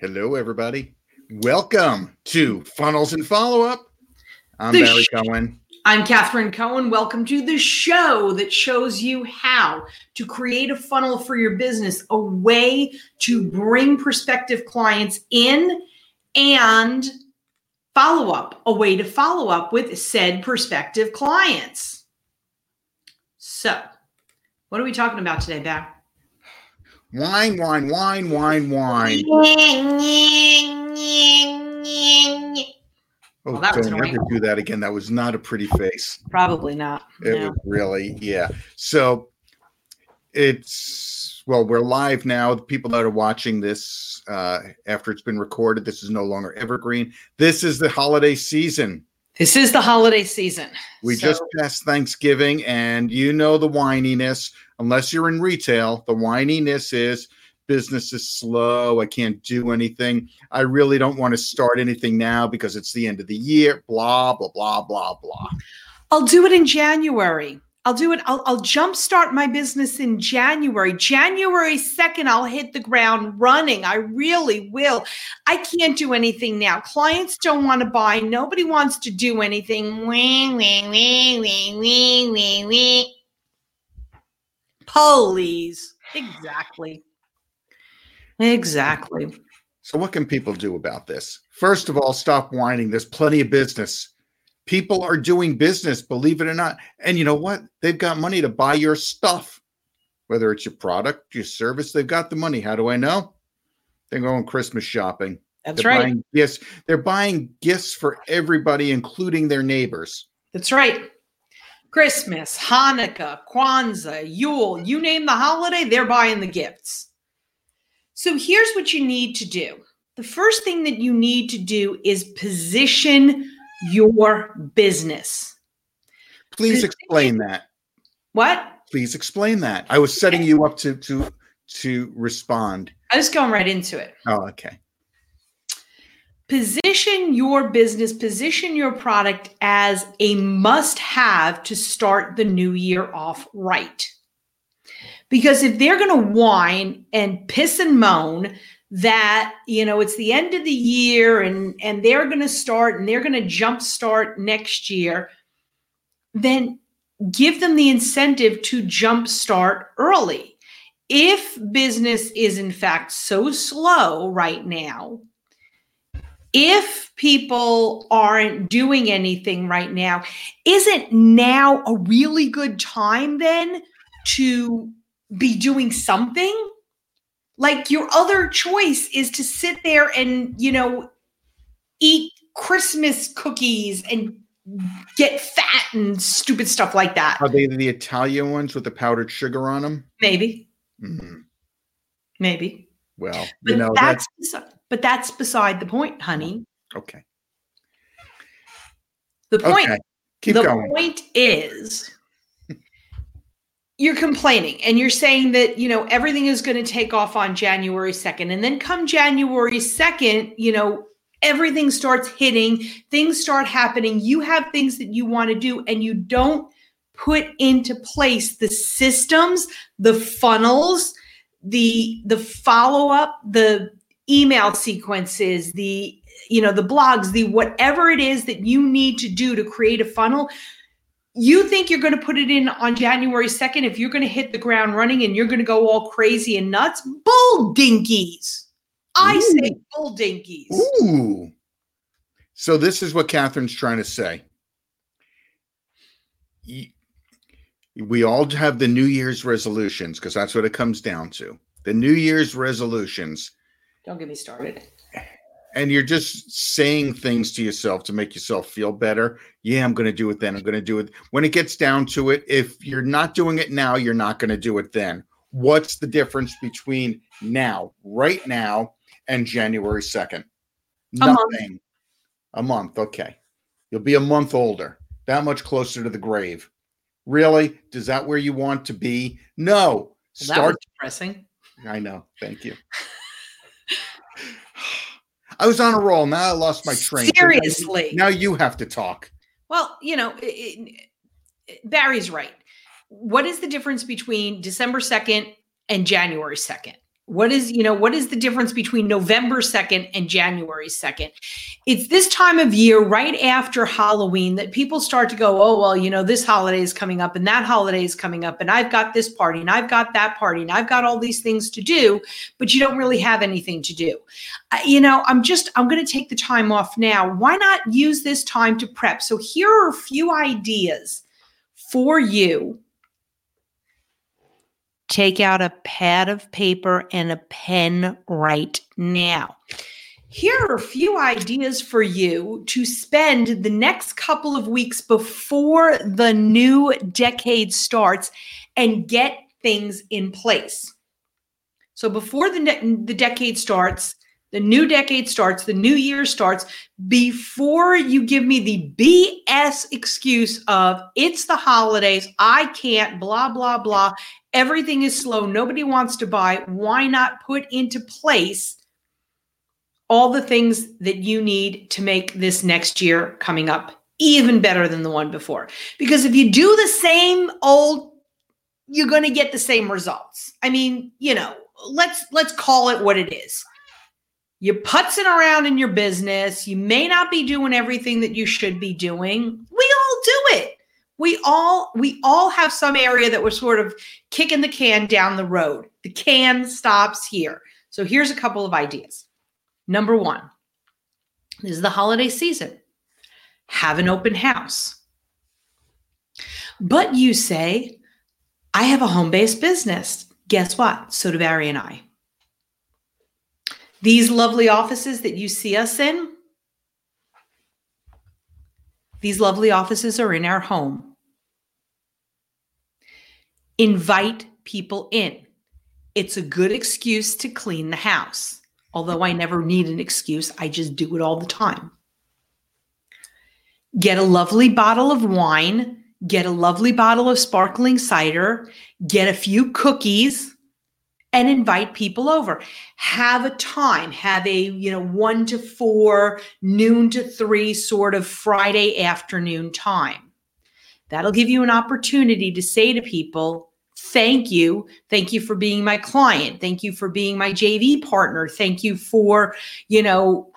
Hello, everybody. Welcome to Funnels and Follow Up. I'm The Barry sh- Cohen. I'm Catherine Cohen. Welcome to the show that shows you how to create a funnel for your business, a way to bring prospective clients in and follow up, a way to follow up with said prospective clients. So, what are we talking about today, Bar? Wine, wine, wine, wine, wine. Oh, Well, don't ever do that again. That was not a pretty face. Probably not. It No. was really, yeah. So it's well, we're live now. The people that are watching this uh, after it's been recorded, this is no longer evergreen. This is the holiday season. This is the holiday season. We So- just passed Thanksgiving, and you know the whininess. Unless you're in retail, the whininess is business is slow. I can't do anything. I really don't want to start anything now because it's the end of the year. Blah blah blah blah blah. I'll do it in January. I'll do it. I'll, I'll jumpstart my business in January. January 2nd, I'll hit the ground running. I really will. I can't do anything now. Clients don't want to buy. Nobody wants to do anything. Wing, wing, wing, wing, wing, wing, wing. Please. Exactly. Exactly. So what can people do about this? First of all, stop whining. There's plenty of business. People are doing business, believe it or not. And you know what? They've got money to buy your stuff. Whether it's your product, your service, they've got the money. How do I know? They're going Christmas shopping. That's They're right. buying gifts. They're buying gifts for everybody, including their neighbors. That's right. Christmas, Hanukkah, Kwanzaa, Yule, you name the holiday, they're buying the gifts. So here's what you need to do. The first thing that you need to do is position your business. Please explain that. What? Please explain that. I was setting you up to to to respond. I was going right into it. Oh, okay. Position your business, position your product as a must have to start the new year off right. Because if they're going to whine and piss and moan that, you know, it's the end of the year and and they're going to start and they're going to jump start next year, then give them the incentive to jump start early. If business is in fact so slow right now, if people aren't doing anything right now, isn't now a really good time then to be doing something? Like your other choice is to sit there and, you know, eat Christmas cookies and get fat and stupid stuff like that. Are they the Italian ones with the powdered sugar on them? Maybe, Mhm. maybe. Well, But you know that's that's, but that's beside the point, honey. okay. The point Okay, keep the going. point is you're complaining and you're saying that you know everything is going to take off on january 2nd and then come january 2nd you know everything starts hitting things start happening you have things that you want to do and you don't put into place the systems the funnels the the follow up the email sequences the you know the blogs the whatever it is that you need to do to create a funnel you think you're going to put it in on January 2nd if you're going to hit the ground running and you're going to go all crazy and nuts bull dinkies I say bull dinkies Ooh. So this is what Catherine's trying to say. We all have the New Year's resolutions because that's what it comes down to. The New Year's resolutions. don't get me started and you're just saying things to yourself to make yourself feel better. Yeah, I'm going to do it then. I'm going to do it. When it gets down to it, if you're not doing it now, you're not going to do it then. What's the difference between now, right now, and January 2nd? A month. A month. Okay. You'll be a month older, that much closer to the grave. Really? Does that where you want to be? No. Well, Start. depressing I know. Thank you. I was on a roll. Now I lost my train. So now you- seriously Now you have to talk. well you know it, it- barry's right what is the difference between december 2nd and january 2nd What is, you know, what is the difference between November 2nd and January 2nd? It's this time of year, right after Halloween, that people start to go, oh, well, you know, this holiday is coming up and that holiday is coming up, and I've got this party and I've got that party and I've got all these things to do, but you don't really have anything to do. You know, I'm just, I'm going to take the time off now. Why not use this time to prep? So here are a few ideas for you take out a pad of paper and a pen right now. Here are a few ideas for you to spend the next couple of weeks before the new decade starts and get things in place. So before the, the decade starts, the new decade starts, the new year starts, before you give me the BS excuse of it's the holidays, I can't, blah, blah, blah, everything is slow, nobody wants to buy, why not put into place all the things that you need to make this next year coming up even better than the one before? Because if you do the same old, you're going to get the same results. I mean, you know, let's let's call it what it is you're putzing around in your business. You may not be doing everything that you should be doing. We all do it. We all we all have some area that we're sort of kicking the can down the road. The can stops here. So here's a couple of ideas. Number 1. This is the holiday season. Have an open house. But you say, I have a home-based business. Guess what? So do Barry and I. These lovely offices that you see us in, these lovely offices are in our home. Invite people in. It's a good excuse to clean the house. Although I never need an excuse, I just do it all the time. Get a lovely bottle of wine, get a lovely bottle of sparkling cider, get a few cookies, and invite people over. Have a time, have a, you know, one to four, noon to three sort of Friday afternoon time. That'll give you an opportunity to say to people, thank you. Thank you for being my client. Thank you for being my JV partner. Thank you for, you know,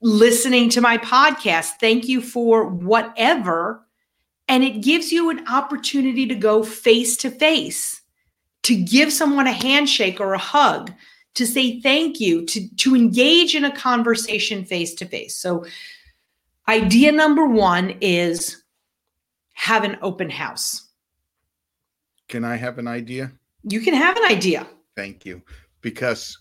listening to my podcast. Thank you for whatever. And it gives you an opportunity to go face to face to give someone a handshake or a hug, to say thank you, to, to engage in a conversation face to face. So, idea number one is have an open house. Can I have an idea? You can have an idea. Thank you. Because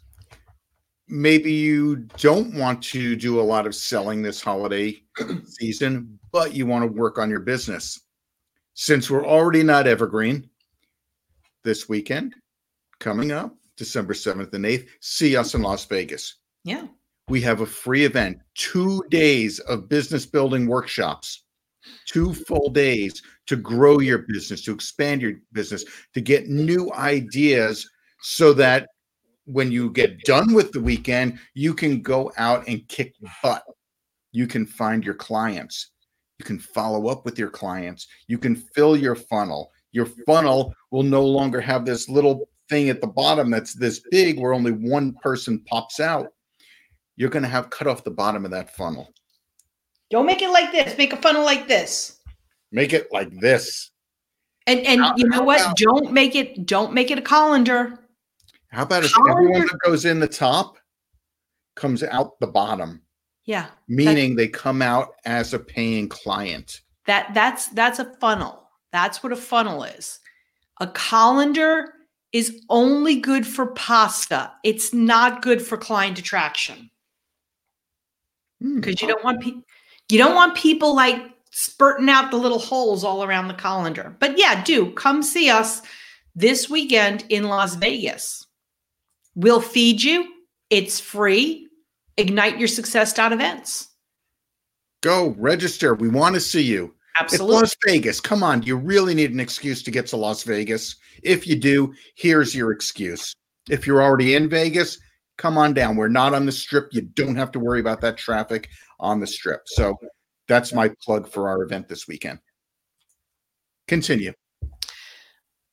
maybe you don't want to do a lot of selling this holiday season, but you want to work on your business. Since we're already not evergreen, this weekend coming up, December 7th and 8th. See us in Las Vegas. Yeah. We have a free event, two days of business building workshops, two full days to grow your business, to expand your business, to get new ideas so that when you get done with the weekend, you can go out and kick butt. You can find your clients. You can follow up with your clients. You can fill your funnel your funnel will no longer have this little thing at the bottom that's this big where only one person pops out. You're going to have cut off the bottom of that funnel. Don't make it like this. Make a funnel like this. Make it like this. And and how, you know what? About, don't make it don't make it a colander. How about if everyone that goes in the top comes out the bottom? Yeah. Meaning they come out as a paying client. That that's that's a funnel. That's what a funnel is. A colander is only good for pasta. It's not good for client attraction. Because hmm, you don't want people you don't want people like spurting out the little holes all around the colander. But yeah, do come see us this weekend in Las Vegas. We'll feed you. It's free. Ignite your success events. Go register. We want to see you. Absolutely. It's Las Vegas. Come on. You really need an excuse to get to Las Vegas. If you do, here's your excuse. If you're already in Vegas, come on down. We're not on the strip. You don't have to worry about that traffic on the strip. So that's my plug for our event this weekend. Continue.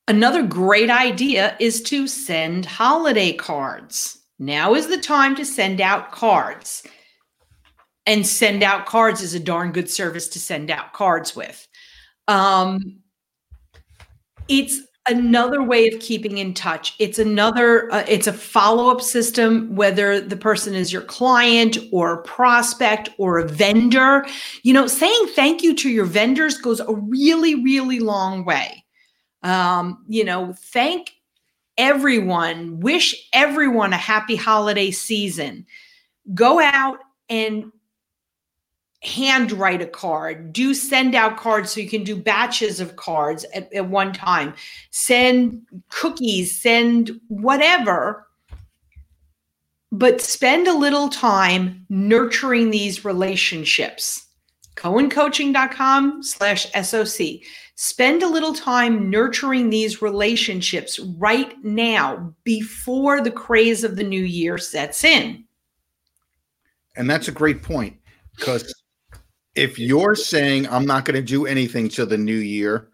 Another great idea is to send holiday cards. Now is the time to send out cards. And send out cards is a darn good service to send out cards with. Um, it's another way of keeping in touch. It's another uh, it's a follow-up system whether the person is your client or a prospect or a vendor. You know saying thank you to your vendors goes a really really long way. Um, you know thank everyone wish everyone a happy holiday season. Go out and handwrite a card, do send out cards so you can do batches of cards at, at one time, send cookies, send whatever. But spend a little time nurturing these relationships. CohenCoaching.com slash SOC. Spend a little time nurturing these relationships right now before the craze of the new year sets in. And that's a great point because if you're saying I'm not going to do anything till the new year,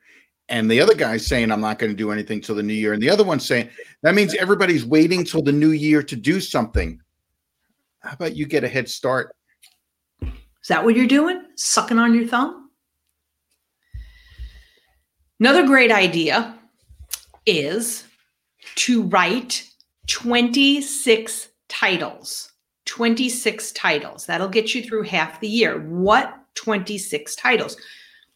and the other guy's saying I'm not going to do anything till the new year, and the other one's saying that means everybody's waiting till the new year to do something. How about you get a head start? Is that what you're doing? Sucking on your thumb? Another great idea is to write 26 titles. 26 titles. That'll get you through half the year. What 26 titles.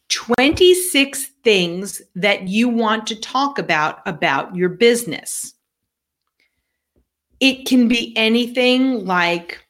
26 things that you want to talk about about your business. It can be anything like,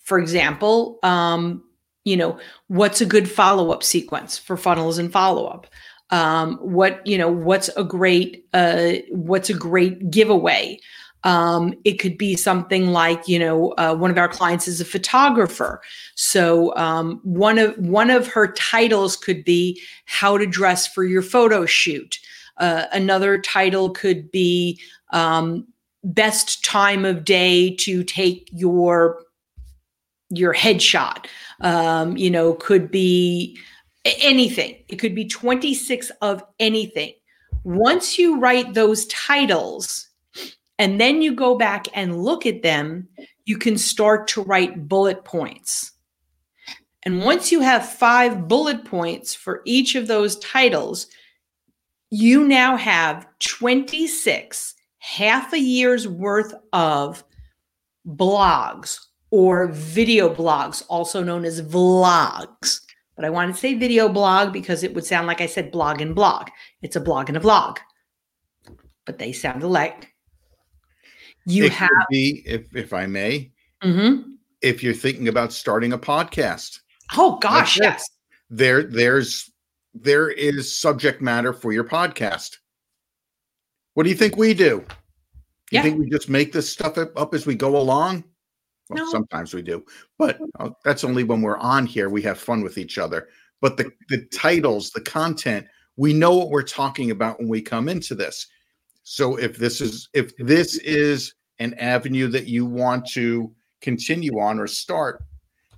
for example, um, you know, what's a good follow up sequence for funnels and follow up? Um, what you know, what's a great uh, what's a great giveaway? Um, it could be something like, you know, uh, one of our clients is a photographer, so um, one of one of her titles could be "How to Dress for Your Photo Shoot." Uh, another title could be um, "Best Time of Day to Take Your Your Headshot." Um, you know, could be anything. It could be twenty six of anything. Once you write those titles and then you go back and look at them, you can start to write bullet points. And once you have five bullet points for each of those titles, you now have 26, half a year's worth of blogs or video blogs, also known as vlogs. But I want to say video blog because it would sound like I said blog and blog. It's a blog and a vlog, but they sound alike. You it have be, if if I may, mm-hmm. if you're thinking about starting a podcast. Oh gosh, yes. There, there's there is subject matter for your podcast. What do you think we do? You yeah. think we just make this stuff up as we go along? Well, No. sometimes we do, but uh, that's only when we're on here. We have fun with each other. But the the titles, the content, we know what we're talking about when we come into this. So if this is if this is an avenue that you want to continue on or start,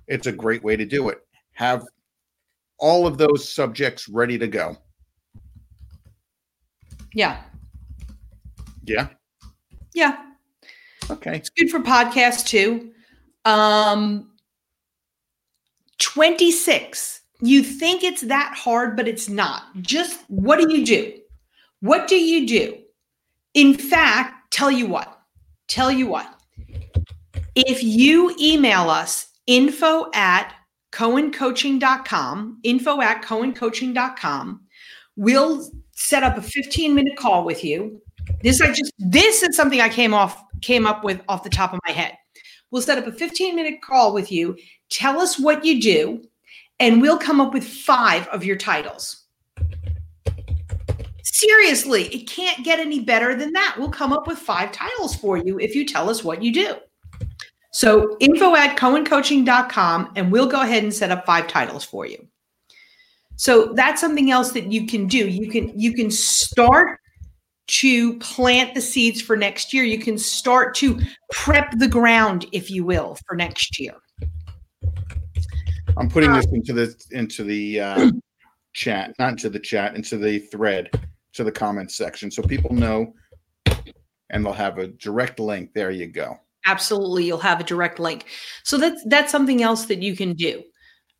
it's a great way to do it. Have all of those subjects ready to go. Yeah. Yeah. Yeah. Okay. It's good for podcast too. Um 26. You think it's that hard, but it's not. Just what do you do? What do you do? In fact, tell you what, tell you what. If you email us info at cohencoaching.com, info at cohencoaching.com, we'll set up a 15 minute call with you. This I just this is something I came off came up with off the top of my head. We'll set up a 15 minute call with you. Tell us what you do, and we'll come up with five of your titles. Seriously, it can't get any better than that. We'll come up with five titles for you if you tell us what you do. So info at cohencoaching.com, and we'll go ahead and set up five titles for you. So that's something else that you can do. You can you can start to plant the seeds for next year. You can start to prep the ground, if you will, for next year. I'm putting this into the into the uh, chat, not into the chat, into the thread. To the comments section so people know and they'll have a direct link. There you go. Absolutely, you'll have a direct link. So that's that's something else that you can do.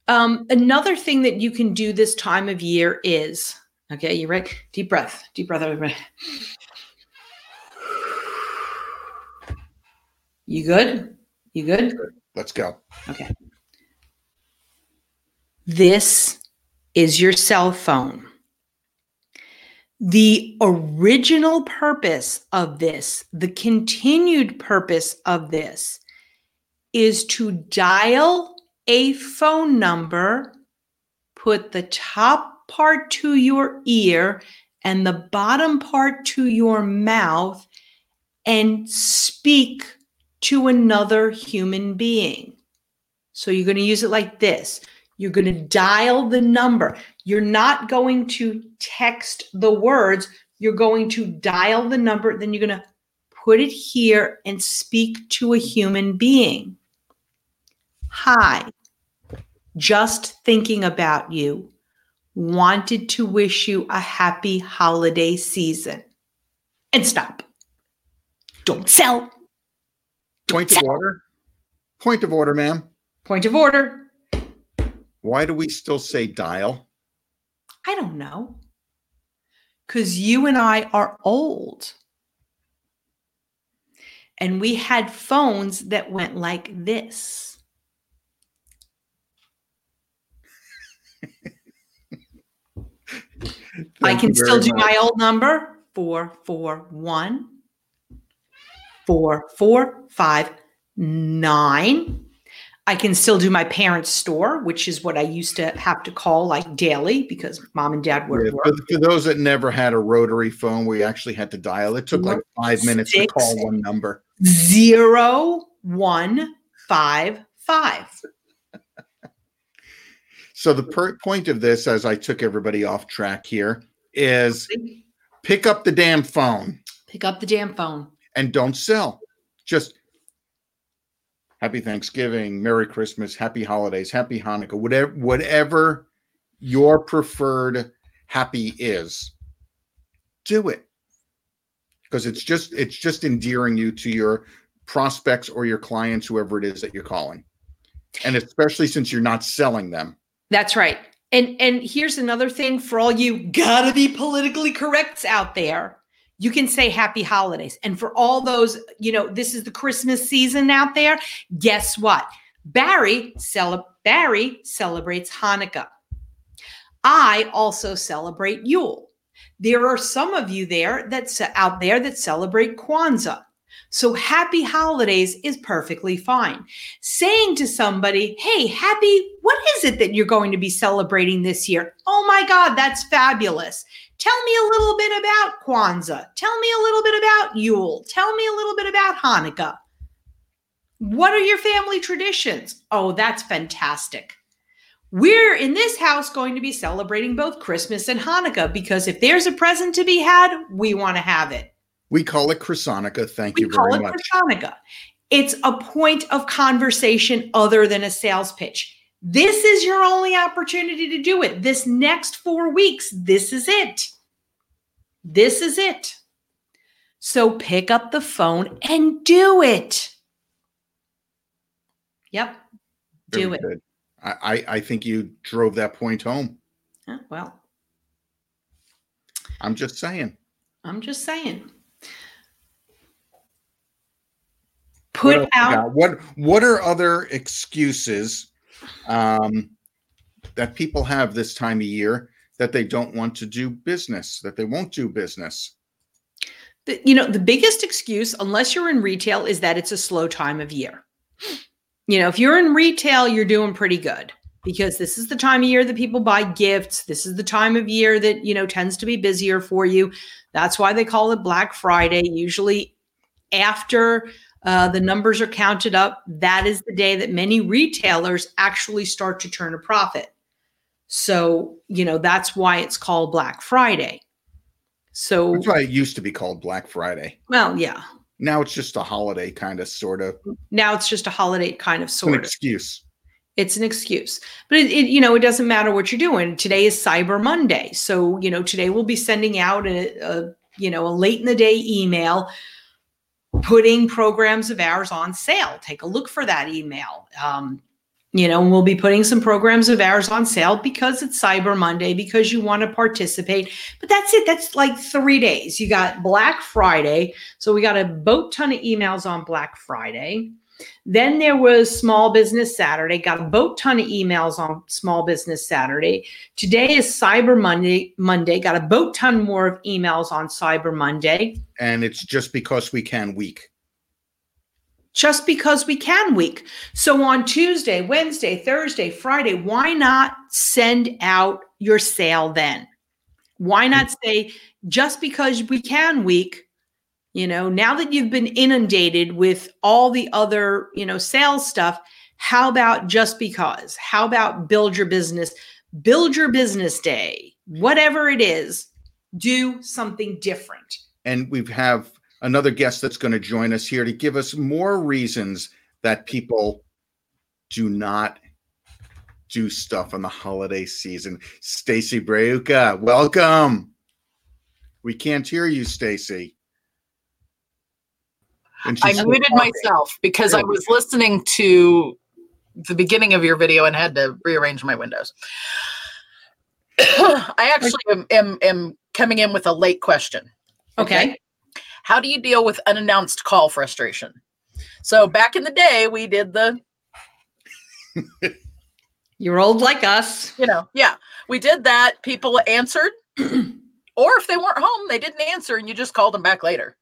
Um, another thing that you can do this time of year is okay. You ready? Deep breath. Deep breath. Everybody. You good? You good? Let's go. Okay. This is your cell phone. The original purpose of this, the continued purpose of this, is to dial a phone number, put the top part to your ear and the bottom part to your mouth, and speak to another human being. So you're going to use it like this. You're going to dial the number. You're not going to text the words. You're going to dial the number. Then you're going to put it here and speak to a human being. Hi, just thinking about you. Wanted to wish you a happy holiday season. And stop. Don't sell. Point of order. Point of order, ma'am. Point of order. Why do we still say dial? I don't know. Because you and I are old. And we had phones that went like this. I can still do much. my old number 441 4459 I can still do my parents' store, which is what I used to have to call like daily because mom and dad were. Yeah, for, those that never had a rotary phone, we actually had to dial. It took like five minutes Six, to call one number. Zero one five five. so the per- point of this, as I took everybody off track here, is pick up the damn phone. Pick up the damn phone. And don't sell. Just happy Thanksgiving, Merry Christmas, Happy Holidays, Happy Hanukkah, whatever whatever your preferred happy is, do it. Because it's just it's just endearing you to your prospects or your clients, whoever it is that you're calling. And especially since you're not selling them. That's right. And and here's another thing for all you gotta be politically corrects out there you can say happy holidays. And for all those, you know, this is the Christmas season out there. Guess what? Barry, cele- Barry celebrates Hanukkah. I also celebrate Yule. There are some of you there that's out there that celebrate Kwanzaa. So happy holidays is perfectly fine. Saying to somebody, hey, happy, what is it that you're going to be celebrating this year? Oh my God, that's fabulous. Tell me a little bit about Kwanzaa. Tell me a little bit about Yule. Tell me a little bit about Hanukkah. What are your family traditions? Oh, that's fantastic. We're in this house going to be celebrating both Christmas and Hanukkah because if there's a present to be had, we want to have it. We call it Chrisanica. Thank we you very much. Chrisanica. It's a point of conversation other than a sales pitch. This is your only opportunity to do it. This next four weeks, this is it. This is it. So pick up the phone and do it. Yep. Do Very it. Good. I, I think you drove that point home. well, I'm just saying. I'm just saying. Put what out what what are other excuses um, that people have this time of year that they don't want to do business, that they won't do business. The, you know, the biggest excuse, unless you're in retail, is that it's a slow time of year. You know, if you're in retail, you're doing pretty good because this is the time of year that people buy gifts. This is the time of year that, you know, tends to be busier for you. That's why they call it Black Friday. Usually after uh, the numbers are counted up. That is the day that many retailers actually start to turn a profit. So, you know, that's why it's called Black Friday. So that's why it used to be called Black Friday. Well, yeah. Now it's just a holiday kind of sort of. Now it's just a holiday kind of sort an excuse. It's an excuse. But it, it, you know, it doesn't matter what you're doing. Today is Cyber Monday. So, you know, today we'll be sending out a, a you know, a late in the day email putting programs of ours on sale. Take a look for that email. Um, you know, we'll be putting some programs of ours on sale because it's Cyber Monday, because you want to participate. But that's it. That's like three days. You got Black Friday. So we got a boat ton of emails on Black Friday. Then there was Small Business Saturday, got a boat ton of emails on Small Business Saturday. Today is Cyber Monday, Monday, got a boat ton more of emails on Cyber Monday. And it's just because we can week. Just because we can week. So on Tuesday, Wednesday, Thursday, Friday, why not send out your sale then? Why not mm. say just because we can week, you know, now that you've been inundated with all the other, you know, sales stuff, how about just because? How about build your business? Build your business day, whatever it is, do something different. And we have another guest that's going to join us here to give us more reasons that people do not do stuff on the holiday season. Stacy Breuka, welcome. We can't hear you, Stacy. I muted myself because I was listening to the beginning of your video and had to rearrange my windows. I actually am, am, am, coming in with a late question. Okay. okay. How do you deal with unannounced call frustration? So back in the day, we did the. You're old like us. You know, yeah. We did that. People answered. or if they weren't home, they didn't answer and you just called them back later.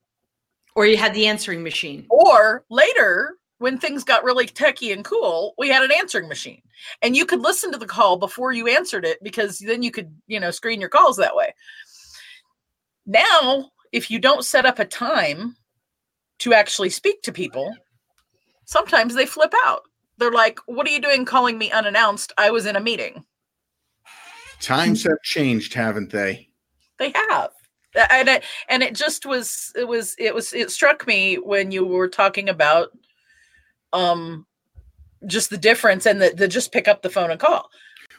Or you had the answering machine. Or later, when things got really techy and cool, we had an answering machine. And you could listen to the call before you answered it because then you could, you know, screen your calls that way. Now, if you don't set up a time to actually speak to people, sometimes they flip out. They're like, What are you doing calling me unannounced? I was in a meeting. Times have changed, haven't they? They have and it, and it just was it was it was it struck me when you were talking about um just the difference and the, the just pick up the phone and call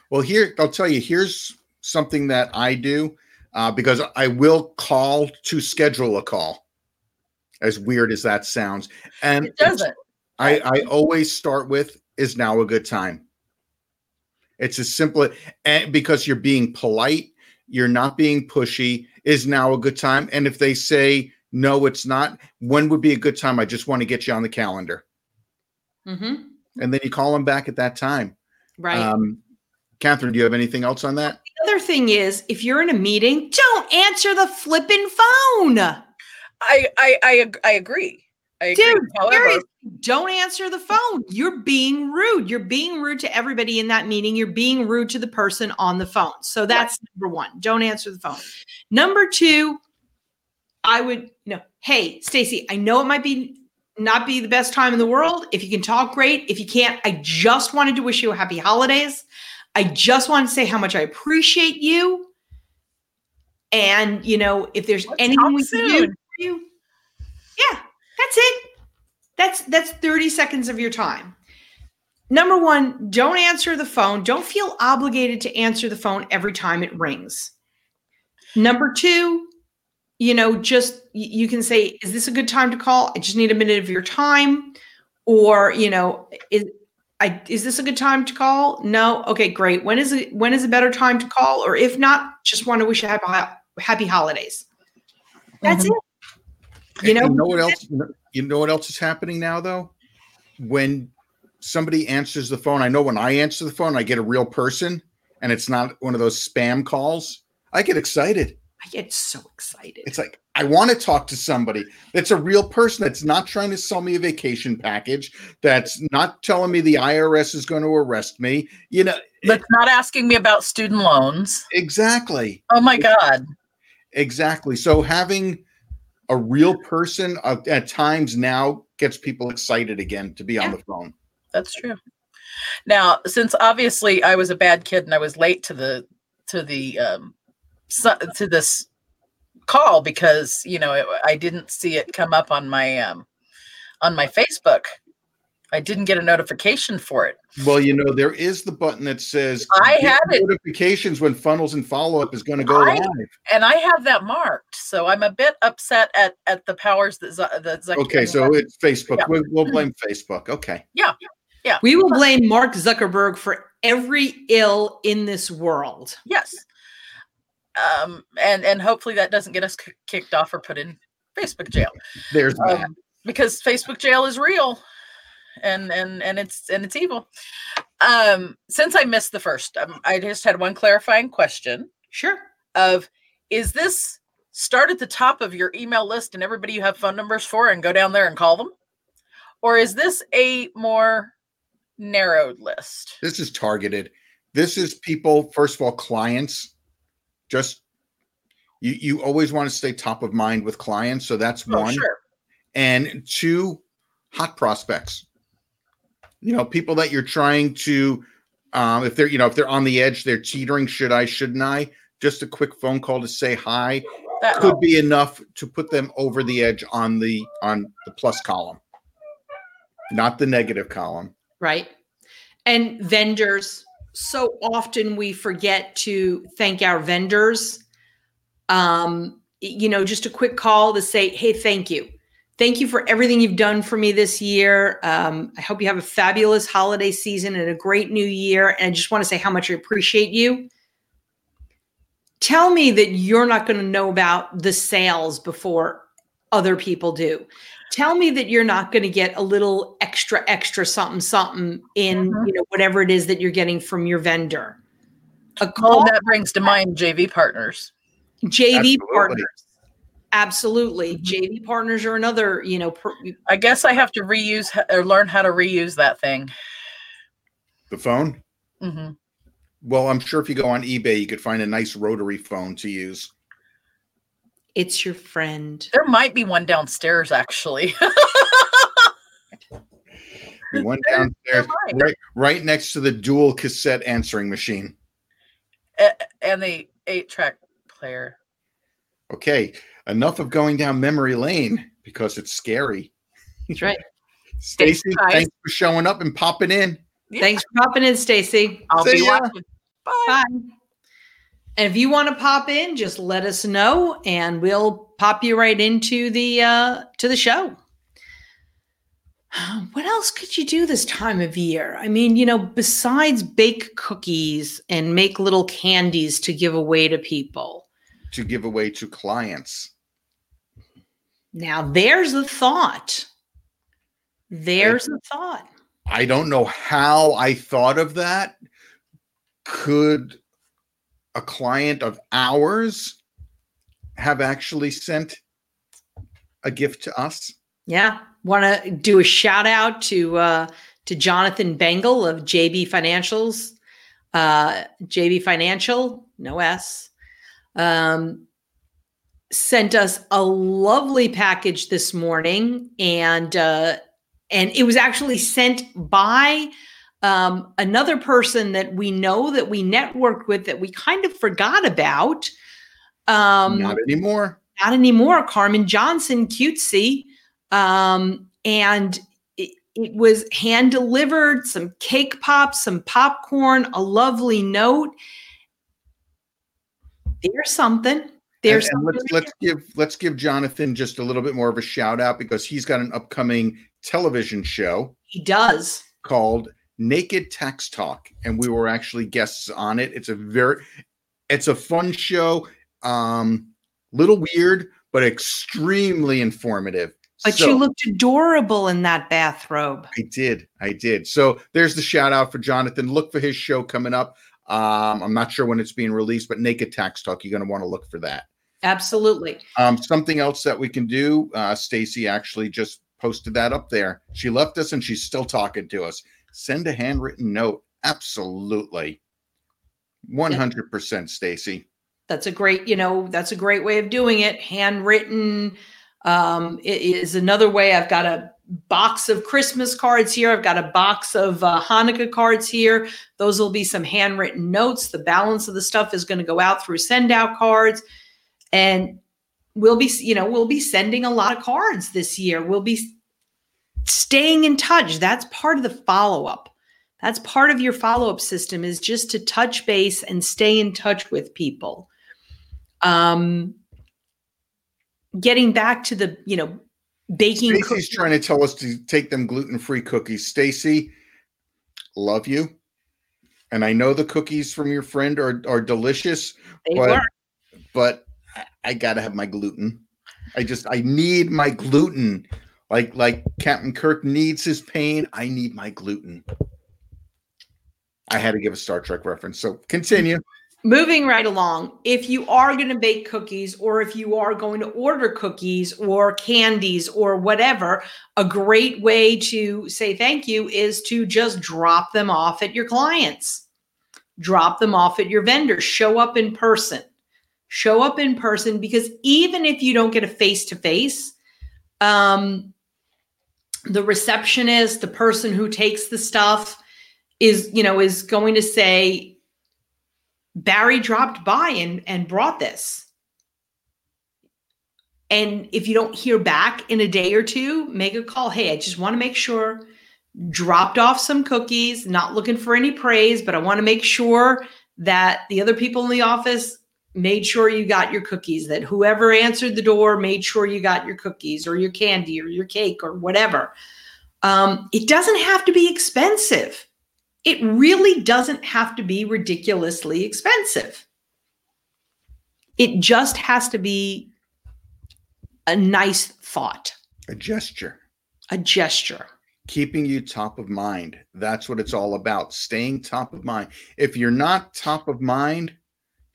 well here i'll tell you here's something that i do uh, because i will call to schedule a call as weird as that sounds and it doesn't i i always start with is now a good time it's as simple and because you're being polite you're not being pushy is now a good time? And if they say no, it's not, when would be a good time? I just want to get you on the calendar. Mm-hmm. And then you call them back at that time. Right. Um, Catherine, do you have anything else on that? The other thing is, if you're in a meeting, don't answer the flipping phone. I I I, I agree. I agree. Dude, However, don't answer the phone. You're being rude. You're being rude to everybody in that meeting. You're being rude to the person on the phone. So that's number one. Don't answer the phone. Number two, I would, you know, hey, Stacy, I know it might be not be the best time in the world. If you can talk, great. If you can't, I just wanted to wish you a happy holidays. I just want to say how much I appreciate you. And you know, if there's Let's anything we can do for you, yeah, that's it. That's that's 30 seconds of your time. Number one, don't answer the phone. Don't feel obligated to answer the phone every time it rings. Number two, you know, just you can say, is this a good time to call? I just need a minute of your time. Or, you know, is I is this a good time to call? No. Okay, great. When is it when is a better time to call? Or if not, just want to wish you happy happy holidays. That's mm-hmm. it. You know, you know what else? You know what else is happening now, though? When somebody answers the phone, I know when I answer the phone, I get a real person and it's not one of those spam calls. I get excited. I get so excited. It's like I want to talk to somebody that's a real person that's not trying to sell me a vacation package, that's not telling me the IRS is going to arrest me. You know, that's not asking me about student loans. Exactly. Oh my god. Exactly. So having a real person uh, at times now gets people excited again to be yeah, on the phone. That's true. Now, since obviously I was a bad kid and I was late to the to the um to this call because you know it, I didn't see it come up on my um on my Facebook I didn't get a notification for it. Well, you know, there is the button that says I have had it. notifications when funnels and follow up is going to go I- live. and I have that marked. So I'm a bit upset at at the powers that Z- that Zuck Okay, so it's Facebook. Yeah. We'll, we'll blame Facebook. Okay. Yeah. Yeah. We will blame Mark Zuckerberg for every ill in this world. yes, um, and and hopefully that doesn't get us k- kicked off or put in Facebook jail There's that. um, because Facebook jail is real, and and and it's and it's evil. Um, since I missed the first, um, I just had one clarifying question Sure. of is this start at the top of your email list and everybody you have phone numbers for and go down there and call them or is this a more narrowed list This is targeted. This is people, first of all, clients. Just you, you always want to stay top of mind with clients. So that's oh one. sure And two, hot prospects. You know, people that you're trying to um, if they're, you know, if they're on the edge, they're teetering, should I, shouldn't I? Just a quick phone call to say hi that could be enough to put them over the edge on the on the plus column. Not the negative column. Right. And vendors. So often we forget to thank our vendors. Um, you know, just a quick call to say, hey, thank you. Thank you for everything you've done for me this year. Um, I hope you have a fabulous holiday season and a great new year. And I just want to say how much I appreciate you. Tell me that you're not going to know about the sales before other people do. Tell me that you're not going to get a little extra, extra something, something in Mhm. you know whatever it is that you're getting from your vendor. A oh, call that brings to mind jv partners JV Absolutely. partners. Absolutely. Mhm. JV partners are another, you know, per, i guess i have to reuse or learn how to reuse that thing The phone. hmm Well, I'm sure if you go on eBay, you could find a nice rotary phone to use. It's your friend. there might be one downstairs actually We went There- downstairs right, right next to the dual cassette answering machine. And the eight track player Okay, enough of going down memory lane because it's scary. That's right. Stacy, thanks for showing up and popping in. Yeah, Thanks for popping in, Stacy. i'll See be ya. watching bye Bye. And if you want to pop in, just let us know and we'll pop you right into the uh to the show. What else could you do this time of year? I mean, you know, besides bake cookies and make little candies to give away to people. to give away to clients. Now, there's a thought. There's a thought. I don't know how I thought of that. Could a client of ours have actually sent a gift to us? Yeah. Want to do a shout out to uh, to Jonathan Bengal of JB Financials, uh, JB Financial, no S, um, sent us a lovely package this morning, and uh, and it was actually sent by um, another person that we know that we networked with that we kind of forgot about. Um, Not anymore. not anymore. Carmen Johnson, cutesy. Um, and it, it was hand delivered, some cake pops, some popcorn, a lovely note. There's something. There's and, and let's let's give let's give Jonathan just a little bit more of a shout out because he's got an upcoming television show he does. called Naked Tax Talk, and we were actually guests on it. It's a very it's a fun show. Um, little weird, but extremely informative. But So- you looked adorable in that bathrobe. I did. I did. So there's the shout out for Jonathan. Look for his show coming up. Um, I'm not sure when it's being released, but Naked Tax Talk, you're going to want to look for that. Absolutely. Um, something else that we can do, uh, Stacy actually just posted that up there. She left us and she's still talking to us. Send a handwritten note. Absolutely. 100% Stacy. That's a great, you know, that's a great way of doing it. Handwritten um, i- is another way. I've got a box of Christmas cards here. I've got a box of uh, Hanukkah cards here. Those will be some handwritten notes. The balance of the stuff is going to go out through send out cards. And we'll be, you know, we'll be sending a lot of cards this year. We'll be staying in touch. That's part of the follow up. That's part of your follow up system is just to touch base and stay in touch with people. Um, getting back to the, you know, baking. Stacy's trying to tell us to take them gluten free cookies. Stacy, love you. And I know the cookies from your friend are, are delicious, They but, were. but I- I gotta have my gluten. I just I need my gluten. Like like Captain Kirk needs his pain. I need my gluten. I had to give a Star Trek reference. So continue. Moving right along, if you are going to bake cookies or if you are going to order cookies or candies or whatever, a great way to say thank you is to just drop them off at your clients. Drop them off at your vendors. Show up in person. Show up in person because even if you don't get a face to face, the receptionist, the person who takes the stuff, is you know is going to say Barry dropped by and, and brought this. And if you don't hear back in a day or two, make a call. Hey, I just want to make sure dropped off some cookies, not looking for any praise, but I want to make sure that the other people in the office made sure you got your cookies, that whoever answered the door made sure you got your cookies or your candy or your cake or whatever. Um, it doesn't have to be expensive it really doesn't have to be ridiculously expensive. It just has to be a nice thought, A gesture. a gesture. Keeping you top of mind. That's what it's all about. Staying top of mind. If you're not top of mind,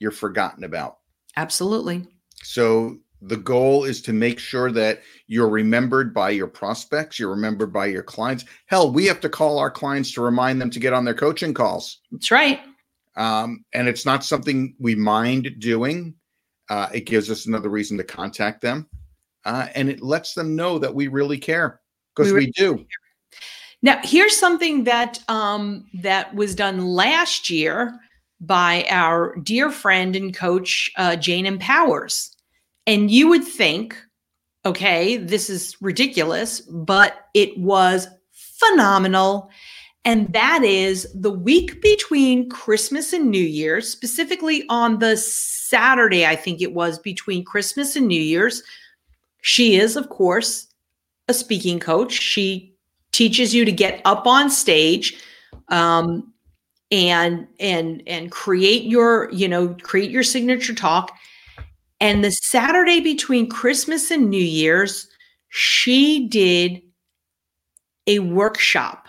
you're forgotten about. Absolutely. So the goal is to make sure that you're remembered by your prospects, you're remembered by your clients. Hell, we have to call our clients to remind them to get on their coaching calls. That's right. Um, and it's not something we mind doing. Uh, it gives us another reason to contact them. Uh, and it lets them know that we really care because We we, do. Now, here's something that um, that was done last year by our dear friend and coach uh, Jane Empowers. And you would think, okay, this is ridiculous, but it was phenomenal. And that is the week between Christmas and New Year's, specifically on the Saturday, I think it was between Christmas and New Year's. She is, of course, a speaking coach. She teaches you to get up on stage um, and and and create your you know create your signature talk and the saturday between christmas and new year's she did a workshop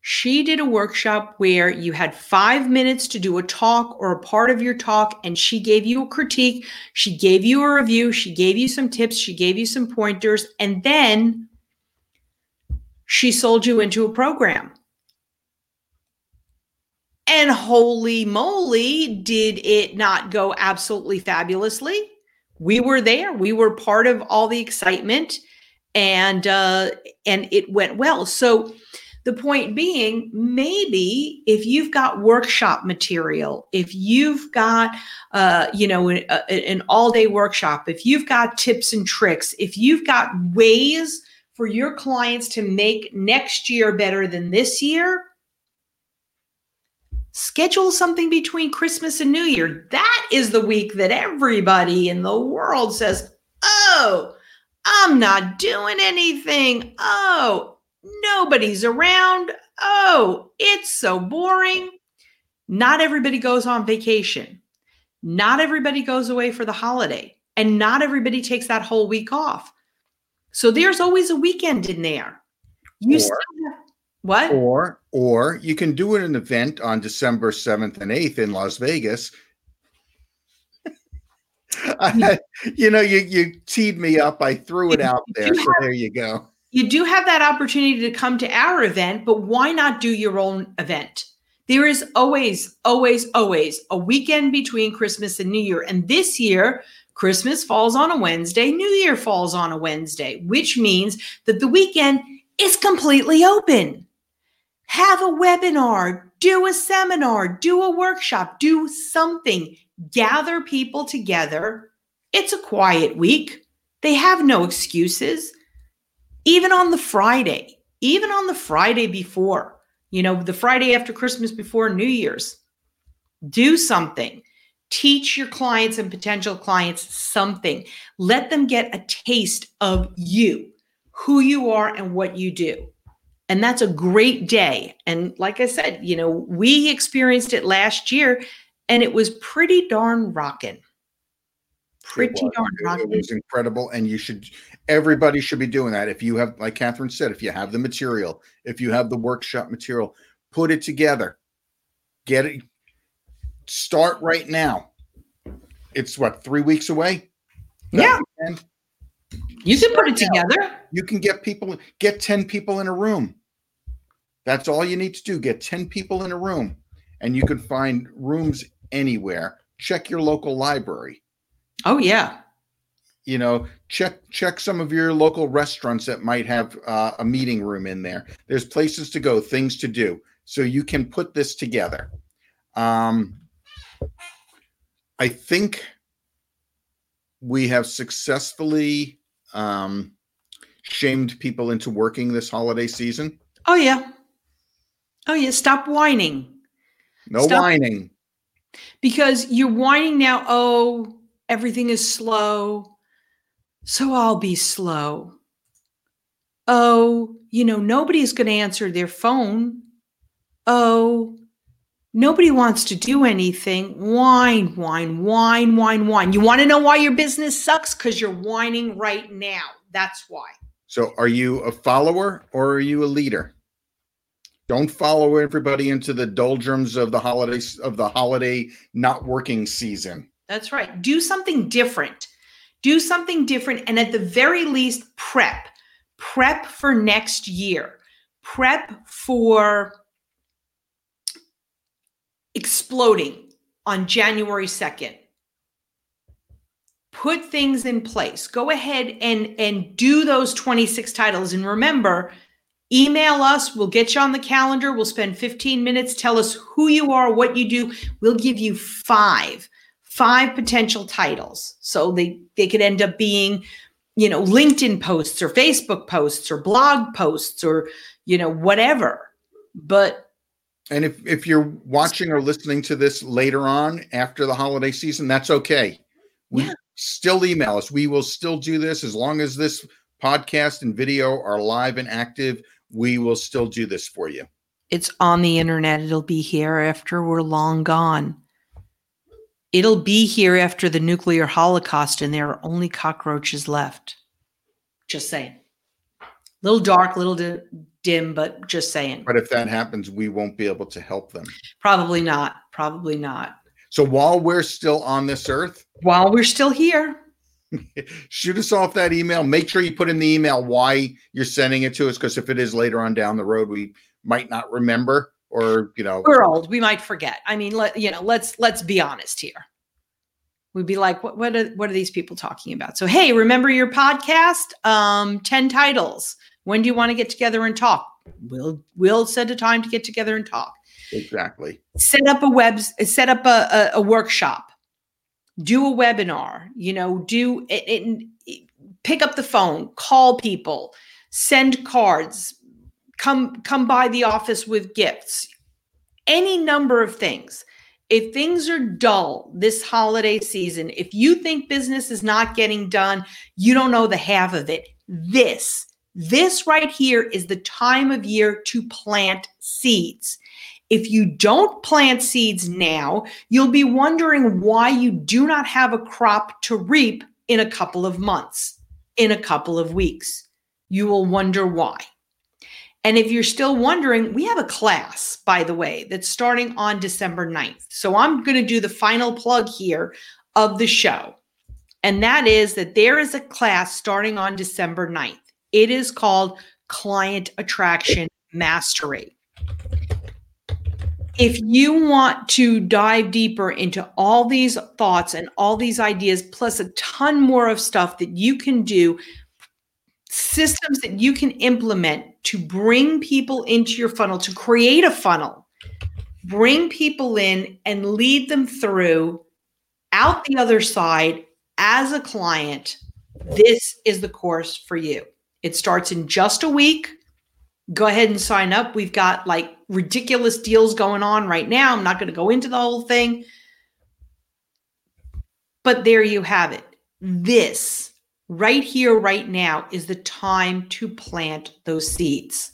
she did a workshop where you had five minutes to do a talk or a part of your talk, and she gave you a critique. She gave you a review. She gave you some tips. She gave you some pointers. And then she sold you into a program. And holy moly, did it not go absolutely fabulously? We were there. We were part of all the excitement and uh and it went well. So the point being, maybe if you've got workshop material, if you've got, uh, you know, an, an all day workshop, if you've got tips and tricks, if you've got ways for your clients to make next year better than this year, schedule something between Christmas and New Year. That is the week that everybody in the world says, Oh, I'm not doing anything. Oh, nobody's around. Oh, it's so boring. Not everybody goes on vacation. Not everybody goes away for the holiday. And not everybody takes that whole week off. So there's always a weekend in there. You Or- still have, what? Or or you can do an event on December 7th and 8th in Las Vegas. I, you know, you you teed me up. I threw it out there. So there you go. you do have that opportunity to come to our event, but why not do your own event? There is always, always, always a weekend between Christmas and New Year. And this year, Christmas falls on a Wednesday, New Year falls on a Wednesday, which means that the weekend is completely open. Have a webinar, do a seminar, do a workshop, do something, gather people together. It's a quiet week. They have no excuses even on the Friday, even on the Friday before, you know, the Friday after Christmas before New Year's, do something. Teach your clients and potential clients something. Let them get a taste of you, who you are, and what you do. And that's a great day. And like I said, you know, we experienced it last year and it was pretty darn rocking. Pretty darn It was incredible, and you should. Everybody should be doing that. If you have, like Catherine said, if you have the material, if you have the workshop material, put it together. Get it. Start right now. It's what three weeks away. That Yeah. weekend? You can put it together. You can get people. Get ten people in a room. That's all you need to do. Get ten people in a room, and you can find rooms anywhere. Check your local library. Oh, yeah. you know check check some of your local restaurants that might have uh, a meeting room in there there's places to go things to do so you can put this together um i think we have successfully um shamed people into working this holiday season Oh, yeah. Oh, yeah. Stop whining. no Stop. whining because you're whining now. Oh, everything is slow. So I'll be slow. Oh, you know, nobody's going to answer their phone. Oh, nobody wants to do anything. Whine, whine, whine, whine, whine. You want to know why your business sucks? Because you're whining right now. That's why. So are you a follower or are you a leader? Don't follow everybody into the doldrums of the holidays of the holiday not working season. That's right. Do something different. Do something different. And at the very least, prep. Prep for next year. Prep for exploding on January 2nd. Put things in place. Go ahead and, and do those 26 titles. And remember, email us. We'll get you on the calendar. We'll spend 15 minutes. Tell us who you are, what you do. We'll give you five five potential titles. So they they could end up being, you know, LinkedIn posts or Facebook posts or blog posts or, you know, whatever. But And if if you're watching or listening to this later on after the holiday season, that's okay. We Yeah. still email us. We will still do this as long as this podcast and video are live and active. We will still do this for you. it's on the internet. It'll be here after we're long gone. It'll be here after the nuclear holocaust and there are only cockroaches left. Just saying. Little dark, little di- dim, but just saying. But if that happens, we won't be able to help them. Probably not. Probably not. So while we're still on this earth, While we're still here, shoot us off that email. Make sure you put in the email why you're sending it to us, because if it is later on down the road, we might not remember, or you know, we're old. We might forget. I mean, let you know. Let's let's be honest here. We'd be like, what what are what are these people talking about? So hey, remember your podcast? Um, ten titles. When do you want to get together and talk? We'll we'll set a time to get together and talk. exactly. Set up a web. Set up a, a, a workshop. Do a webinar. You know, do it, it. Pick up the phone. Call people. Send cards. Come come by the office with gifts any number of things. If things are dull this holiday season, if you think business is not getting done, you don't know the half of it. This, this right here is the time of year to plant seeds. If you don't plant seeds now, you'll be wondering why you do not have a crop to reap in a couple of months, in a couple of weeks. You will wonder why. And if you're still wondering, we have a class, by the way, that's starting on December 9th. So I'm going to do the final plug here of the show. And that is that there is a class starting on December 9th. It is called Client Attraction Mastery. If you want to dive deeper into all these thoughts and all these ideas, plus a ton more of stuff that you can do systems that you can implement to bring people into your funnel, to create a funnel, bring people in and lead them through out the other side as a client. This is the course for you. It starts in just a week. Go ahead and sign up. We've got like ridiculous deals going on right now. I'm not going to go into the whole thing. But there you have it. This right here, right now, is the time to plant those seeds.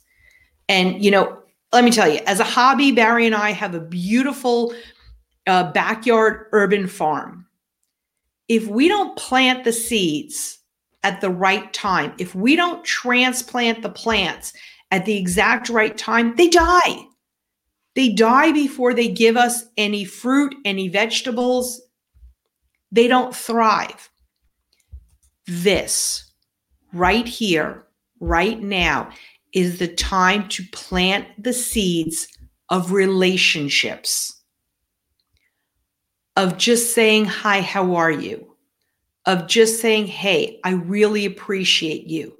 And, you know, let me tell you, as a hobby, Barry and I have a beautiful uh, backyard urban farm. If we don't plant the seeds at the right time, if we don't transplant the plants at the exact right time, they die. They die before they give us any fruit, any vegetables. They don't thrive. This right here, right now, is the time to plant the seeds of relationships, of just saying, Hi, how are you? Of just saying, Hey, I really appreciate you.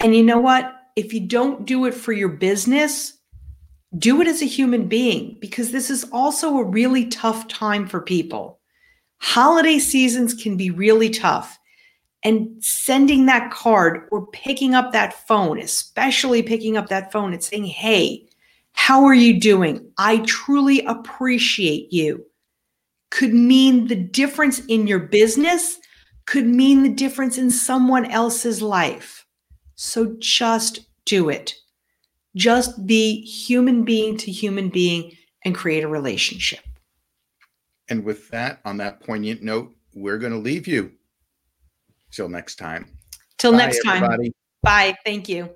And you know what? If you don't do it for your business, do it as a human being because this is also a really tough time for people. Holiday seasons can be really tough. And sending that card or picking up that phone, especially picking up that phone and saying, Hey, how are you doing? I truly appreciate you, could mean the difference in your business, could mean the difference in someone else's life. So just do it. Just be human being to human being and create a relationship. And with that, on that poignant note, we're going to leave you. Till next time. Till Bye, next time. Everybody. Bye. Thank you.